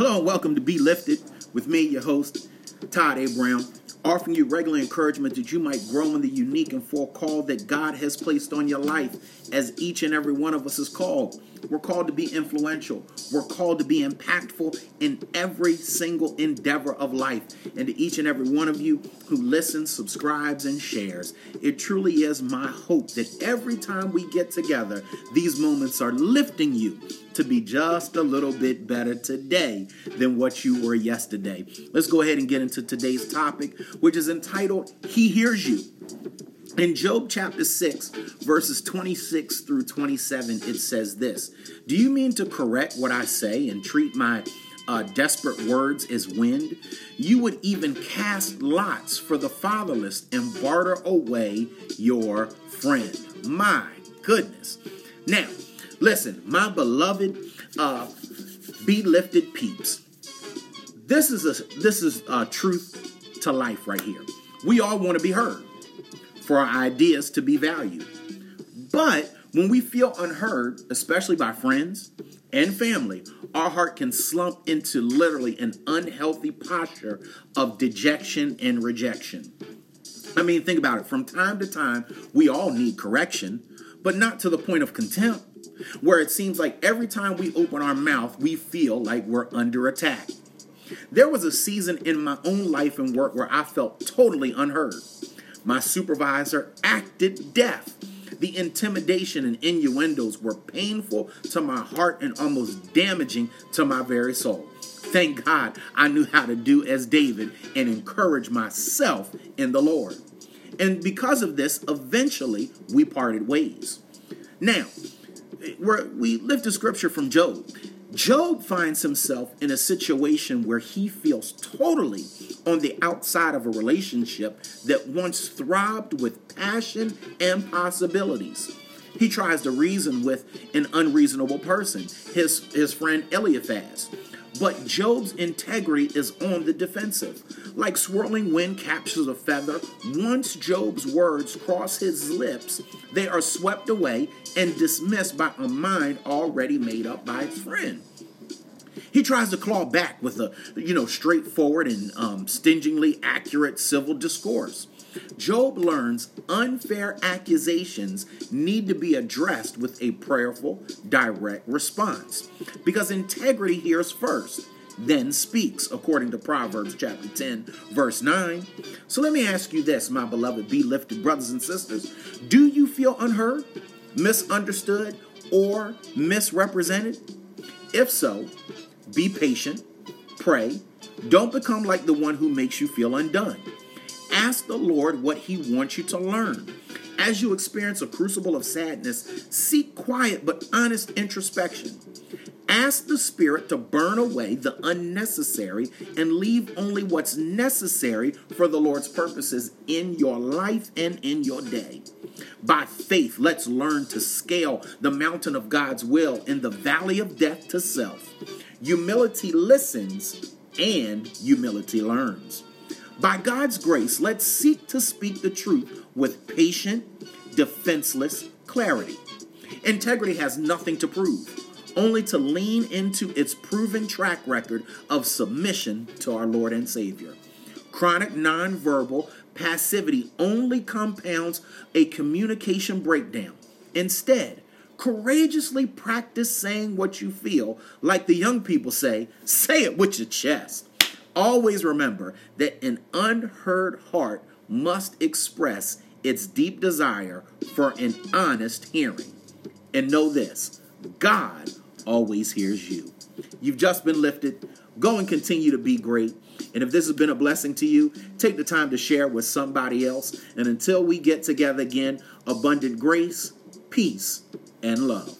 Hello and welcome to Be Lifted with me, your host, Todd A. Brown, offering you regular encouragement that you might grow in the unique and full call that God has placed on your life, as each and every one of us is called. We're called to be influential. We're called to be impactful in every single endeavor of life. And to each and every one of you who listens, subscribes, and shares, it truly is my hope that every time we get together, these moments are lifting you to be just a little bit better today than what you were yesterday. Let's go ahead and get into today's topic, which is entitled He Hears You. In Job chapter 6, verses 26 through 27, it says this Do you mean to correct what I say and treat my uh, desperate words as wind? You would even cast lots for the fatherless and barter away your friend. My goodness. Now, listen, my beloved, uh, be lifted peeps. This is a this is a truth to life right here. We all want to be heard for our ideas to be valued. But when we feel unheard, especially by friends and family, our heart can slump into literally an unhealthy posture of dejection and rejection. I mean, think about it. From time to time, we all need correction, but not to the point of contempt, where it seems like every time we open our mouth, we feel like we're under attack. There was a season in my own life and work where I felt totally unheard. My supervisor acted deaf. The intimidation and innuendos were painful to my heart and almost damaging to my very soul. Thank God I knew how to do as David and encourage myself in the Lord. And because of this, eventually we parted ways. Now, eh, we lift a scripture from Job. Job finds himself in a situation where he feels totally on the outside of a relationship that once throbbed with passion and possibilities. He tries to reason with an unreasonable person, his, his friend Eliphaz. But Job's integrity is on the defensive. Like swirling wind captures a feather, once Job's words cross his lips, they are swept away and dismissed by a mind already made up by its friend. He tries to claw back with a, you know, straightforward and um, stingingly accurate civil discourse. Job learns unfair accusations need to be addressed with a prayerful, direct response because integrity hears first, then speaks, according to Proverbs chapter 10, verse 9. So let me ask you this, my beloved, be lifted brothers and sisters. Do you feel unheard, misunderstood, or misrepresented? If so, be patient, pray. Don't become like the one who makes you feel undone. Ask the Lord what He wants you to learn. As you experience a crucible of sadness, seek quiet but honest introspection. Ask the Spirit to burn away the unnecessary and leave only what's necessary for the Lord's purposes in your life and in your day. By faith, let's learn to scale the mountain of God's will in the valley of death to self. Humility listens and humility learns. By God's grace, let's seek to speak the truth with patient, defenseless clarity. Integrity has nothing to prove, only to lean into its proven track record of submission to our Lord and Savior. Chronic nonverbal passivity only compounds a communication breakdown. Instead, courageously practice saying what you feel. Like the young people say, say it with your chest. Always remember that an unheard heart must express its deep desire for an honest hearing. And know this God always hears you. You've just been lifted. Go and continue to be great. And if this has been a blessing to you, take the time to share with somebody else. And until we get together again, abundant grace, peace, and love.